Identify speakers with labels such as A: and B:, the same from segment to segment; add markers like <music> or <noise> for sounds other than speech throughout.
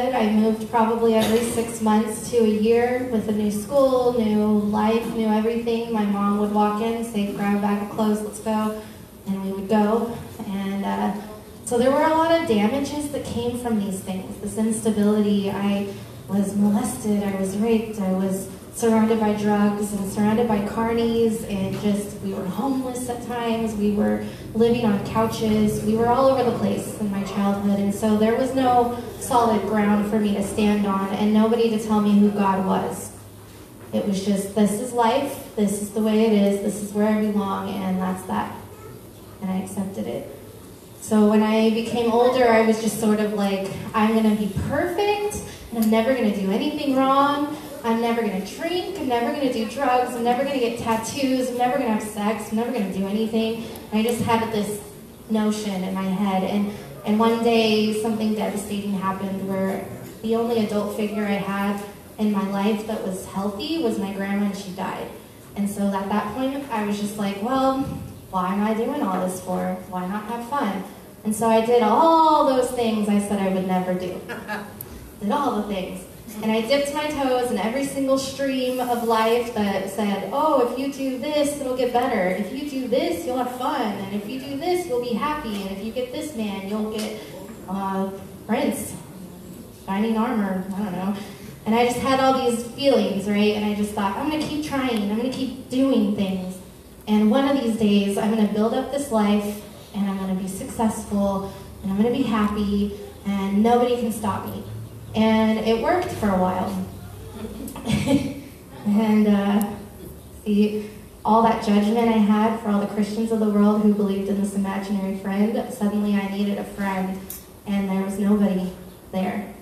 A: I moved probably every six months to a year with a new school, new life, new everything. My mom would walk in, say, grab a bag of clothes, let's go. And we would go. And uh, so there were a lot of damages that came from these things. This instability. I was molested, I was raped, I was surrounded by drugs and surrounded by carnies and just we were homeless at times. We were living on couches. We were all over the place in my childhood. And so there was no solid ground for me to stand on and nobody to tell me who god was. It was just this is life. This is the way it is. This is where i belong. And that's that. And i accepted it. So when i became older i was just sort of like i'm going to be perfect and i'm never going to do anything wrong I'm never going to drink. I'm never going to do drugs. I'm never going to get tattoos. I'm never going to have sex. I'm never going to do anything. And I just had this notion in my head. And, and one day, something devastating happened where the only adult figure I had in my life that was healthy was my grandma, and she died. And so at that point, I was just like, well, why am I doing all this for? Why not have fun? And so I did all those things I said I would never do. <laughs> did all the things. And I dipped my toes in every single stream of life that said, oh, if you do this, it'll get better. If you do this, you'll have fun. And if you do this, you'll be happy. And if you get this man, you'll get uh, Prince, shining armor, I don't know. And I just had all these feelings, right? And I just thought, I'm going to keep trying. I'm going to keep doing things. And one of these days, I'm going to build up this life, and I'm going to be successful, and I'm going to be happy, and nobody can stop me. And it worked for a while. <laughs> and uh, see, all that judgment I had for all the Christians of the world who believed in this imaginary friend, suddenly I needed a friend, and there was nobody there.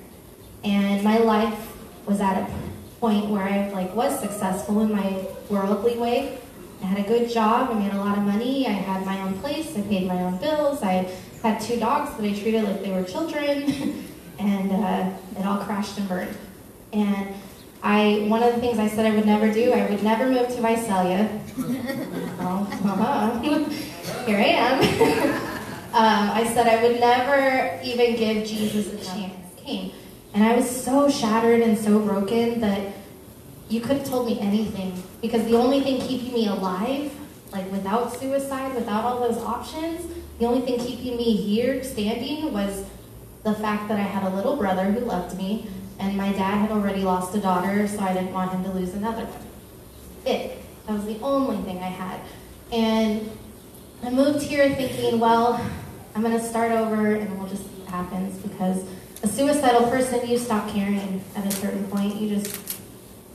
A: And my life was at a point where I like was successful in my worldly way. I had a good job, I made a lot of money, I had my own place, I paid my own bills, I had two dogs that I treated like they were children. <laughs> and uh, it all crashed and burned. And I, one of the things I said I would never do, I would never move to Visalia. <laughs> well, uh-huh. here I am. <laughs> um, I said I would never even give Jesus a chance. Came, and I was so shattered and so broken that you could have told me anything because the only thing keeping me alive, like without suicide, without all those options, the only thing keeping me here standing was the fact that I had a little brother who loved me, and my dad had already lost a daughter, so I didn't want him to lose another one. It. That was the only thing I had. And I moved here thinking, well, I'm going to start over and we'll just see what happens because a suicidal person, you stop caring at a certain point. You just,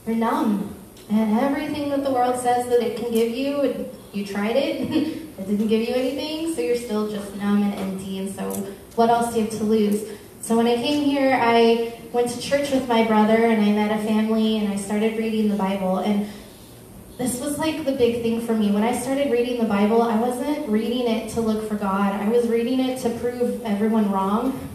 A: you're numb. And everything that the world says that it can give you, you tried it, <laughs> it didn't give you anything, so you're still just numb and empty. And so what else do you have to lose? So when I came here, I went to church with my brother and I met a family and I started reading the Bible. And this was like the big thing for me. When I started reading the Bible, I wasn't reading it to look for God. I was reading it to prove everyone wrong.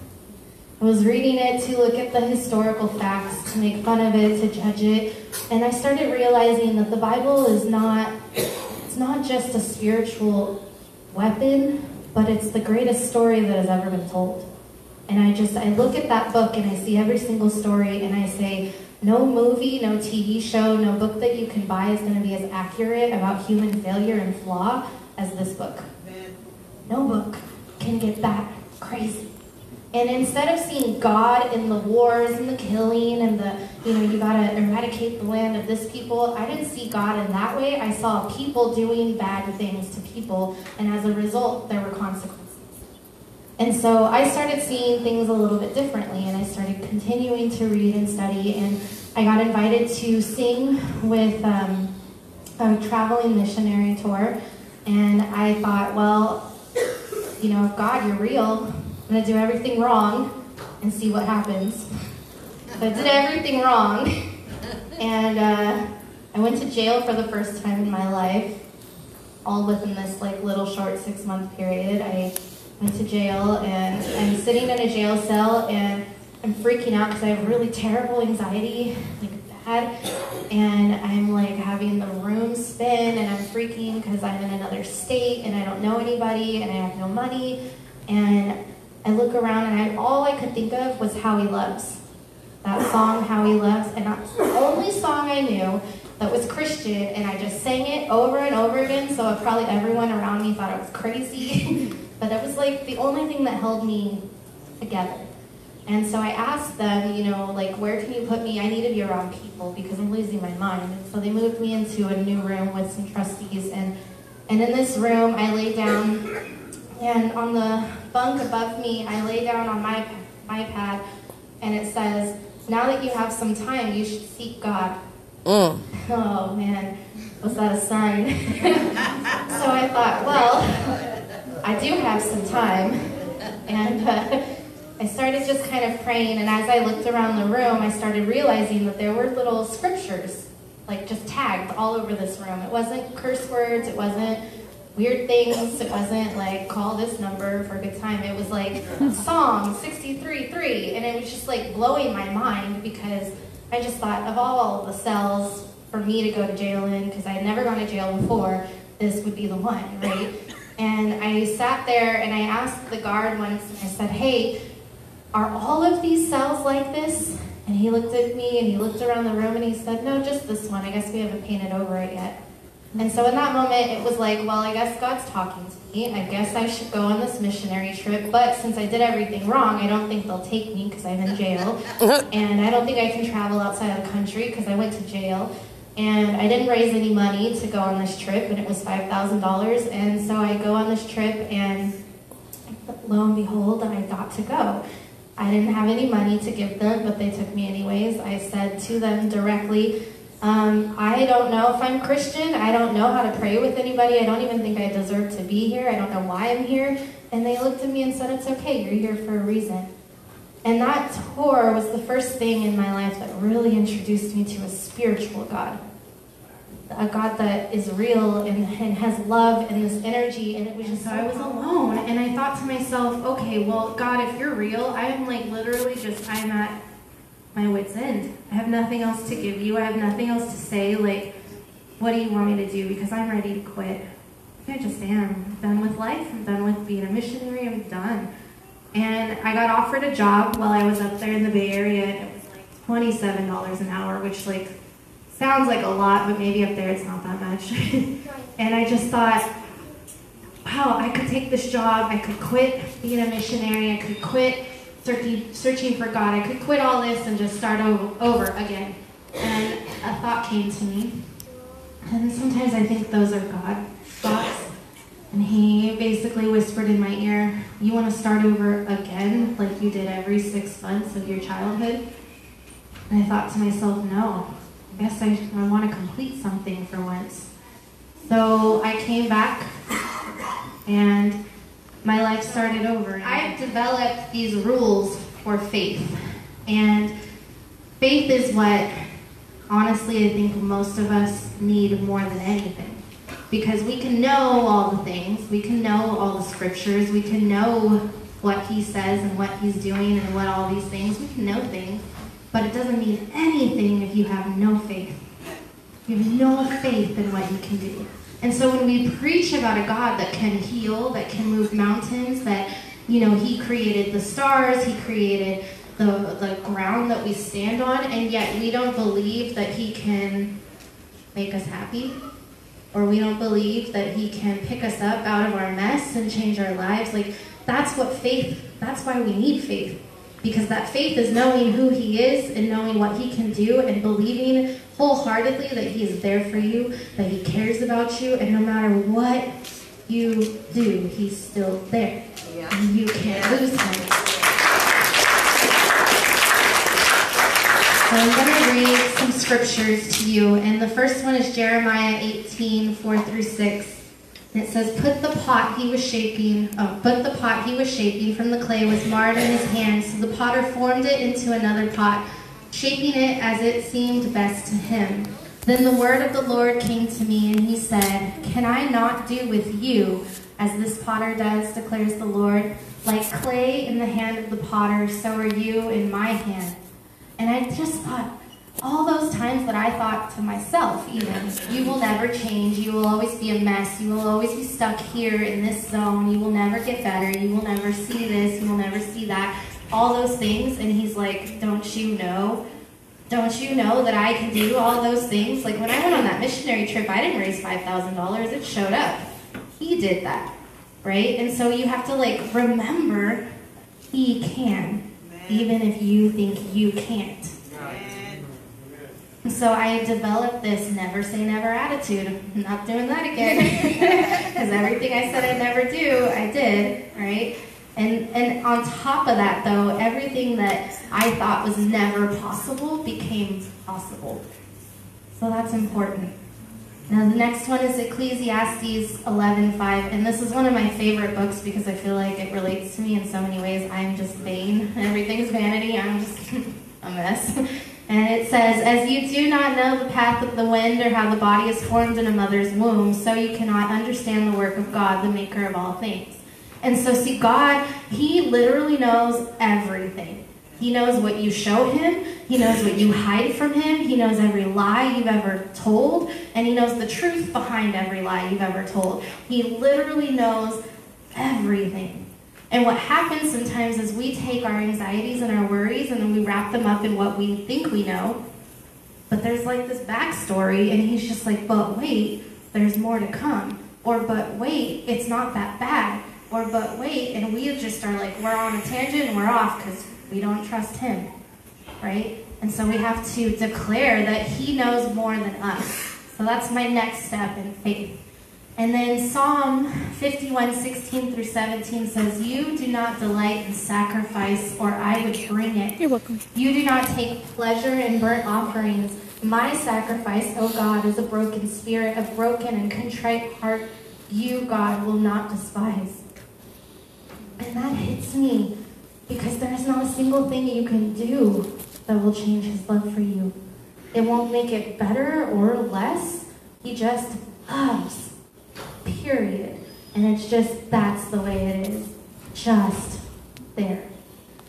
A: I was reading it to look at the historical facts, to make fun of it, to judge it. And I started realizing that the Bible is not it's not just a spiritual weapon, but it's the greatest story that has ever been told. And I just, I look at that book and I see every single story and I say, no movie, no TV show, no book that you can buy is going to be as accurate about human failure and flaw as this book. No book can get that crazy. And instead of seeing God in the wars and the killing and the, you know, you gotta eradicate the land of this people, I didn't see God in that way. I saw people doing bad things to people, and as a result, there were consequences. And so I started seeing things a little bit differently, and I started continuing to read and study, and I got invited to sing with um, a traveling missionary tour, and I thought, well, you know, if God, you're real, I'm to do everything wrong and see what happens. I did everything wrong. And uh, I went to jail for the first time in my life. all within this like little short six month period. I went to jail and I'm sitting in a jail cell and I'm freaking out because I have really terrible anxiety, like bad, and I'm like having the room spin and I'm freaking because I'm in another state and I don't know anybody and I have no money and I look around and I, all I could think of was How He Loves. That song, How He Loves, and that's the only song I knew that was Christian, and I just sang it over and over again, so probably everyone around me thought I was crazy. <laughs> but that was like the only thing that held me together. And so I asked them, you know, like, where can you put me? I need to be around people because I'm losing my mind. And so they moved me into a new room with some trustees. And, and in this room, I lay down, and on the bunk above me, I lay down on my, my pad, and it says, now that you have some time, you should seek God. Mm. <laughs> Oh, man, was that a sign? <laughs> so I thought, well, I do have some time. And... Uh, I started just kind of praying, and as I looked around the room, I started realizing that there were little scriptures, like just tagged all over this room. It wasn't curse words, it wasn't weird things, it wasn't like call this number for a good time. It was like Psalm 63 3, and it was just like blowing my mind because I just thought of all the cells for me to go to jail in, because I had never gone to jail before, this would be the one, right? And I sat there and I asked the guard once, I said, hey, are all of these cells like this? And he looked at me and he looked around the room and he said, No, just this one. I guess we haven't painted over it yet. And so in that moment, it was like, well, I guess God's talking to me. I guess I should go on this missionary trip. But since I did everything wrong, I don't think they'll take me because I'm in jail. <laughs> and I don't think I can travel outside of the country because I went to jail. And I didn't raise any money to go on this trip, and it was $5,000. And so I go on this trip, and lo and behold, I got to go. I didn't have any money to give them, but they took me anyways. I said to them directly, um, I don't know if I'm Christian. I don't know how to pray with anybody. I don't even think I deserve to be here. I don't know why I'm here. And they looked at me and said, It's okay, you're here for a reason. And that tour was the first thing in my life that really introduced me to a spiritual God a God that is real and, and has love and this energy. And it was just so I was alone. And I thought to myself, okay, well, God, if you're real, I'm like literally just, I'm at my wits' end. I have nothing else to give you. I have nothing else to say. Like, what do you want me to do? Because I'm ready to quit. I just am. I'm done with life. I'm done with being a missionary. I'm done. And I got offered a job while I was up there in the Bay Area, and it was like $27 an hour, which, like, sounds like a lot, but maybe up there it's not that much. <laughs> and I just thought, wow, I could take this job, I could quit being a missionary, I could quit searching, for God, I could quit all this and just start over again. And a thought came to me. And sometimes I think those are God thoughts. And he basically whispered in my ear, You want to start over again, like you did every six months of your childhood? And I thought to myself, No, I guess I, I want to complete something for once. So I came back and my life started over. I've developed these rules for faith. And faith is what, honestly, I think most of us need more than anything. Because we can know all the things, we can know all the scriptures, we can know what he says and what he's doing and what all these things, we can know things. But it doesn't mean anything if you have no faith. You have no faith in what you can do. And so when we preach about a God that can heal, that can move mountains, that, you know, he created the stars, he created the, the ground that we stand on, and yet we don't believe that he can make us happy, or we don't believe that he can pick us up out of our mess and change our lives, like, that's what faith, that's why we need faith. Because that faith is knowing who He is and knowing what He can do and believing wholeheartedly that He is there for you, that He cares about you, and no matter what you do, He's still there. Yeah. And you can't yeah. lose Him. So I'm going to read some scriptures to you, and the first one is Jeremiah 18, 4 through 6. And it says, Put the pot he was shaping, oh, put the pot he was shaping from the clay was marred in his hand, so the potter formed it into another pot, shaping it as it seemed best to him. Then the word of the Lord came to me, and he said, Can I not do with you as this potter does, declares the Lord? Like clay in the hand of the potter, so are you in my hand. And I just thought, all those times that I thought to myself, even, you will never change, you will always be a mess, you will always be stuck here in this zone, you will never get better, you will never see this, you will never see that, all those things. And he's like, Don't you know? Don't you know that I can do all those things? Like when I went on that missionary trip, I didn't raise $5,000, it showed up. He did that, right? And so you have to like remember he can, even if you think you can't. So I developed this never say never attitude. I'm not doing that again. <laughs> Because everything I said I'd never do, I did, right? And, and on top of that, though, everything that I thought was never possible became possible. So that's important. Now, the next one is Ecclesiastes 11:5, and this is one of my favorite books because I feel like it relates to me in so many ways. I'm just vain. <laughs> Everything's vanity. I'm just <laughs> a mess. And it says, As you do not know the path of the wind or how the body is formed in a mother's womb, so you cannot understand the work of God, the maker of all things. And so, see, God, He literally knows everything. He knows what you show him. He knows what you hide from him. He knows every lie you've ever told. And he knows the truth behind every lie you've ever told. He literally knows everything. And what happens sometimes is we take our anxieties and our worries and then we wrap them up in what we think we know. But there's like this backstory, and he's just like, but wait, there's more to come. Or, but wait, it's not that bad. Or, but wait, and we just are like, we're on a tangent and we're off because we don't trust him, right? And so we have to declare that he knows more than us. So that's my next step in faith. And then Psalm 51, 16 through 17 says, You do not delight in sacrifice, or I would bring it.
B: You're welcome.
A: You do not take pleasure in burnt offerings. My sacrifice, O God, is a broken spirit, a broken and contrite heart. You, God, will not despise. And that hits me because there is not a single thing you can do that will change his love for you. It won't make it better or less. He just loves. Period. And it's just, that's the way it is. Just there.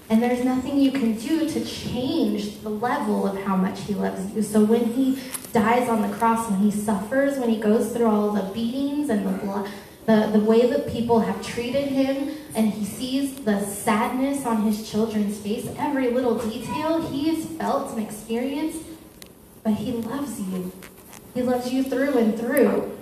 A: And there's nothing you can do to change the level of how much he loves you. So when he dies on the cross, when he suffers, when he goes through all the beatings and the blood, the, the way that people have treated him, and he sees the sadness on his children's face, every little detail he has felt and experienced, but he loves you. He loves you through and through.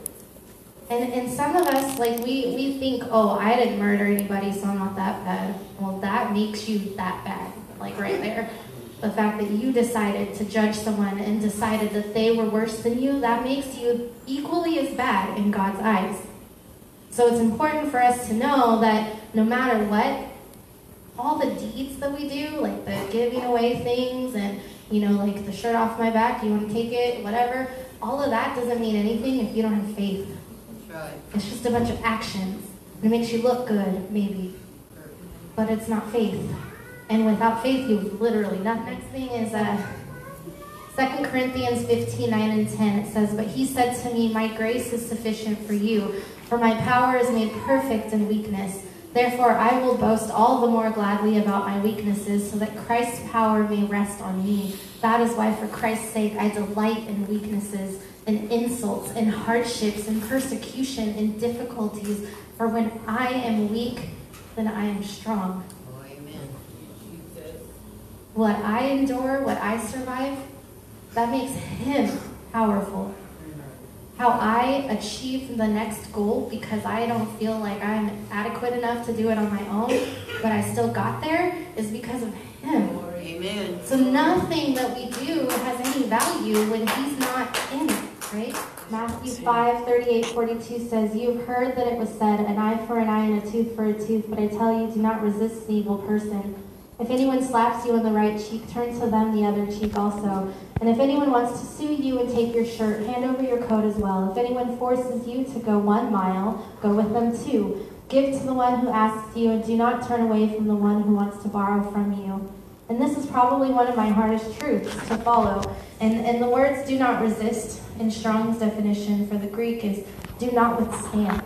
A: And, and some of us, like, we, we think, oh, I didn't murder anybody, so I'm not that bad. Well, that makes you that bad, like right there. The fact that you decided to judge someone and decided that they were worse than you, that makes you equally as bad in God's eyes. So it's important for us to know that no matter what, all the deeds that we do, like the giving away things and, you know, like the shirt off my back, you want to take it, whatever, all of that doesn't mean anything if you don't have faith.
C: Right.
A: It's just a bunch of actions. It makes you look good, maybe, but it's not faith. And without faith, you literally nothing. Next thing is uh, 2 Corinthians 15, 9 and 10. It says, But he said to me, My grace is sufficient for you, for my power is made perfect in weakness. Therefore, I will boast all the more gladly about my weaknesses, so that Christ's power may rest on me. That is why, for Christ's sake, I delight in weaknesses, in insults, and hardships, and persecution, and difficulties. For when I am weak, then I am strong.
C: Oh, amen.
A: What I endure, what I survive, that makes him powerful. How I achieve the next goal because I don't feel like I'm adequate enough to do it on my own, but I still got there, is because of him.
C: Amen.
A: So nothing that we do has any value when he's not in it, right? Matthew 5, 38, 42 says, You've heard that it was said, an eye for an eye and a tooth for a tooth, but I tell you, do not resist an evil person. If anyone slaps you on the right cheek, turn to them the other cheek also. And if anyone wants to sue you and take your shirt, hand over your coat as well. If anyone forces you to go one mile, go with them two. Give to the one who asks you, and do not turn away from the one who wants to borrow from you. And this is probably one of my hardest truths to follow. And, and the words do not resist in Strong's definition for the Greek is do not withstand.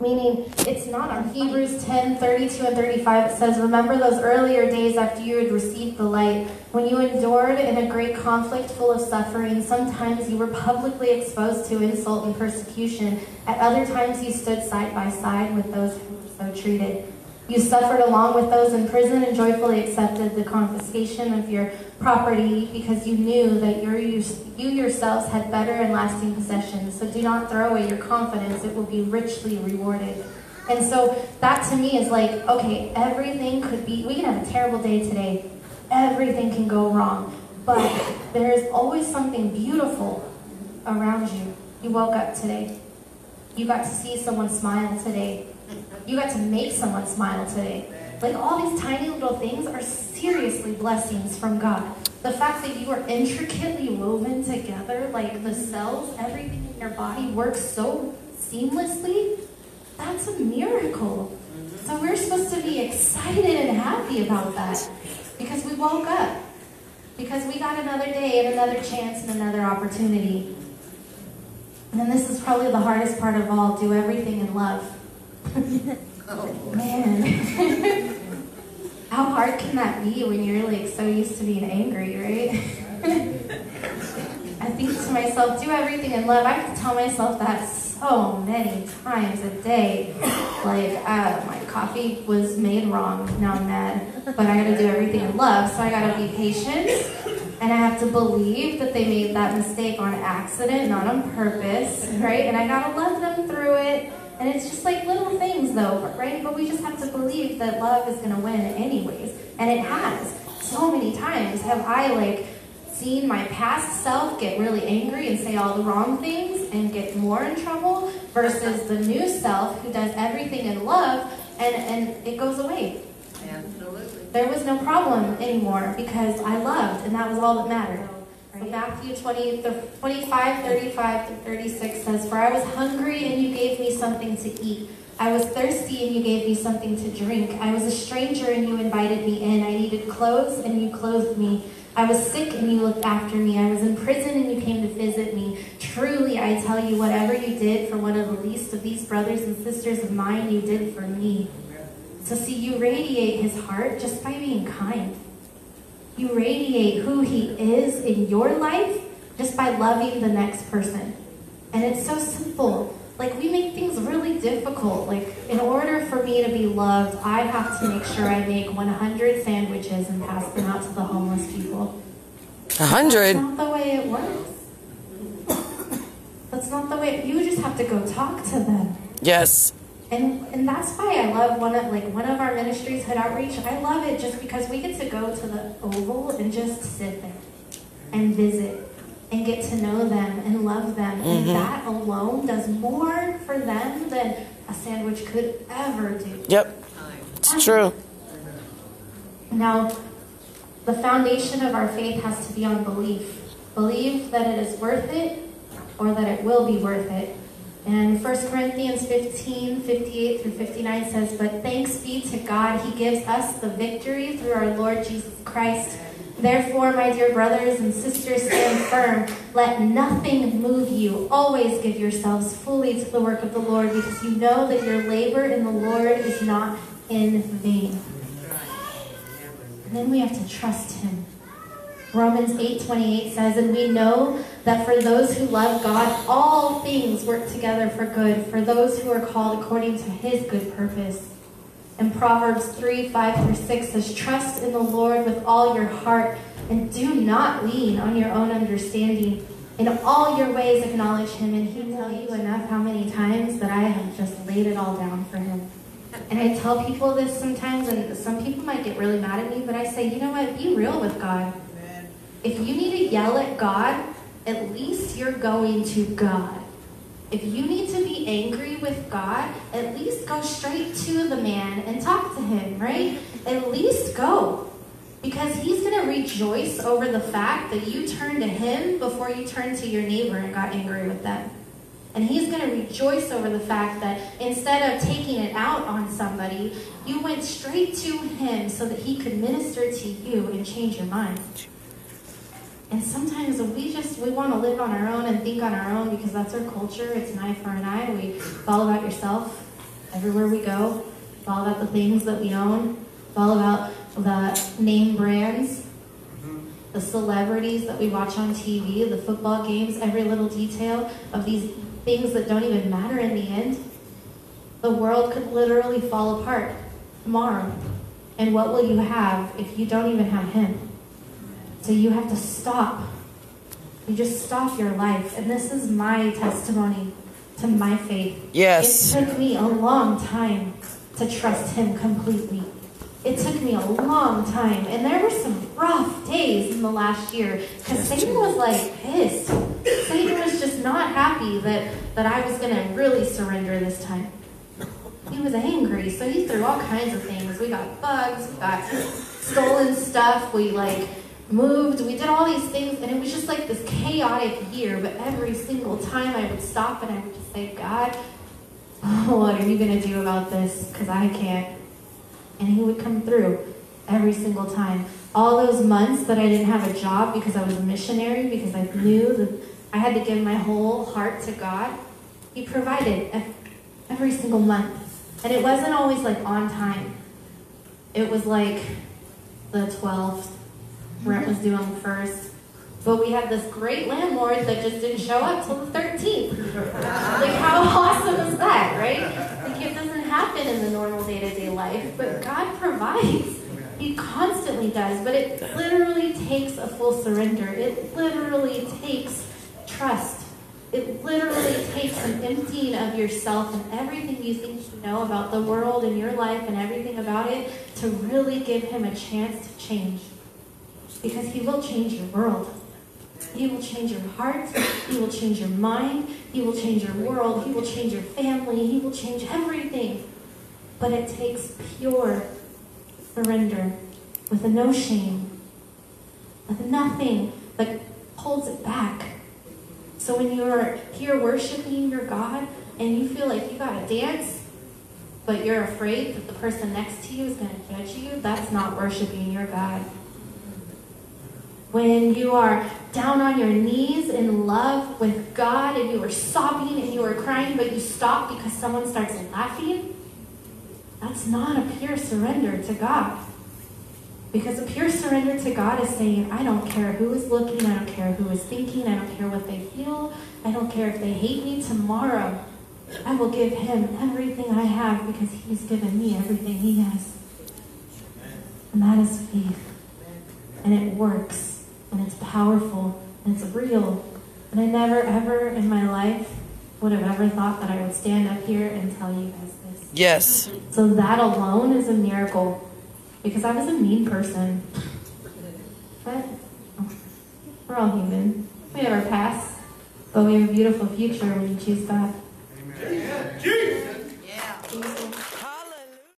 A: Meaning, it's not our Hebrews 10 32 and 35. It says, Remember those earlier days after you had received the light, when you endured in a great conflict full of suffering. Sometimes you were publicly exposed to insult and persecution. At other times, you stood side by side with those who were so treated. You suffered along with those in prison and joyfully accepted the confiscation of your property because you knew that your, you yourselves had better and lasting possessions. So do not throw away your confidence, it will be richly rewarded. And so that to me is like, okay, everything could be, we can have a terrible day today, everything can go wrong, but there's always something beautiful around you. You woke up today, you got to see someone smile today. You got to make someone smile today. Like all these tiny little things are seriously blessings from God. The fact that you are intricately woven together, like the cells, everything in your body works so seamlessly, that's a miracle. So we're supposed to be excited and happy about that because we woke up, because we got another day and another chance and another opportunity. And this is probably the hardest part of all do everything in love.
C: Oh, <laughs>
A: Man, <laughs> how hard can that be when you're like so used to being angry, right? <laughs> I think to myself, do everything in love. I have to tell myself that so many times a day. Like, uh, my coffee was made wrong. Now I'm mad, but I got to do everything in love. So I got to be patient, and I have to believe that they made that mistake on accident, not on purpose, right? And I got to love them through it. And it's just like little things, though, right? But we just have to believe that love is going to win, anyways. And it has. So many times have I, like, seen my past self get really angry and say all the wrong things and get more in trouble versus the new self who does everything in love and, and it goes away.
C: absolutely.
A: There was no problem anymore because I loved, and that was all that mattered. Matthew 20, the 25, 35 to 36 says, For I was hungry and you gave me something to eat. I was thirsty and you gave me something to drink. I was a stranger and you invited me in. I needed clothes and you clothed me. I was sick and you looked after me. I was in prison and you came to visit me. Truly, I tell you, whatever you did for one of the least of these brothers and sisters of mine, you did for me. So, see, you radiate his heart just by being kind. You radiate who he is in your life just by loving the next person. And it's so simple. Like, we make things really difficult. Like, in order for me to be loved, I have to make sure I make 100 sandwiches and pass them out to the homeless people.
B: Hundred.
A: That's not the way it works. That's not the way. You just have to go talk to them.
B: Yes.
A: And and that's why I love one of like one of our ministries, Hood Outreach. I love it just because we get to go to the Oval and just sit there and visit and get to know them and love them. And mm-hmm. that alone does more for them than a sandwich could ever do.
B: Yep. It's true.
A: Now, the foundation of our faith has to be on belief. Believe that it is worth it or that it will be worth it. And 1 Corinthians 15, 58 through 59 says, But thanks be to God, He gives us the victory through our Lord Jesus Christ. Therefore, my dear brothers and sisters, stand firm. Let nothing move you. Always give yourselves fully to the work of the Lord, because you know that your labor in the Lord is not in vain. And then we have to trust him. Romans 8:28 says, "And we know that for those who love God, all things work together for good, for those who are called according to his good purpose." And Proverbs 3, 5 through 6 says, Trust in the Lord with all your heart, and do not lean on your own understanding. In all your ways acknowledge him, and he will tell you enough how many times that I have just laid it all down for him. And I tell people this sometimes, and some people might get really mad at me, but I say, you know what? Be real with God. If you need to yell at God, at least you're going to God. If you need to be angry with God, at least go straight to the man and talk to him, right? At least go. Because he's going to rejoice over the fact that you turned to him before you turned to your neighbor and got angry with them. And he's going to rejoice over the fact that instead of taking it out on somebody, you went straight to him so that he could minister to you and change your mind. And sometimes we just we want to live on our own and think on our own because that's our culture. It's an eye for an eye. We it's all about yourself everywhere we go. It's all about the things that we own. It's all about the name brands, mm-hmm. the celebrities that we watch on TV, the football games, every little detail of these things that don't even matter in the end. The world could literally fall apart tomorrow. And what will you have if you don't even have Him? So you have to stop. You just stop your life. And this is my testimony to my faith.
B: Yes.
A: It took me a long time to trust Him completely. It took me a long time. And there were some rough days in the last year because Satan was like pissed. Satan was just not happy that, that I was going to really surrender this time. He was angry, so he threw all kinds of things. We got bugs, we got stolen stuff, we like moved, we did all these things, and it was just like this chaotic year. But every single time I would stop and I would just say, God, <laughs> what are you going to do about this? Because I can't. And he would come through every single time. All those months that I didn't have a job because I was a missionary, because I knew that I had to give my whole heart to God, he provided every single month. And it wasn't always like on time. It was like the 12th, rent was due on the 1st. But we had this great landlord that just didn't show up till the 13th. Like, how awesome is that, right? Like, it doesn't happen in the normal day to day life, but God provides. He constantly does, but it literally takes a full surrender. It literally takes trust. It literally takes an emptying of yourself and everything you think you know about the world and your life and everything about it to really give Him a chance to change. Because He will change your world. He will change your heart. He will change your mind. He will change your world. He will change your family. He will change everything. But it takes pure surrender with no shame, with nothing that holds it back. So when you're here worshiping your God and you feel like you gotta dance, but you're afraid that the person next to you is gonna judge you, that's not worshiping your God when you are down on your knees in love with God and you are sobbing and you are crying, but you stop because someone starts laughing, that's not a pure surrender to God. Because a pure surrender to God is saying, I don't care who is looking, I don't care who is thinking, I don't care what they feel, I don't care if they hate me tomorrow. I will give him everything I have because he's given me everything he has. And that is faith. And it works and it's powerful and it's real. And I never, ever in my life would have ever thought that I would stand up here and tell you guys this.
B: Yes.
A: So that alone is a miracle because I was a mean person. But we're all human. We have our past, but we have a beautiful future when you choose God.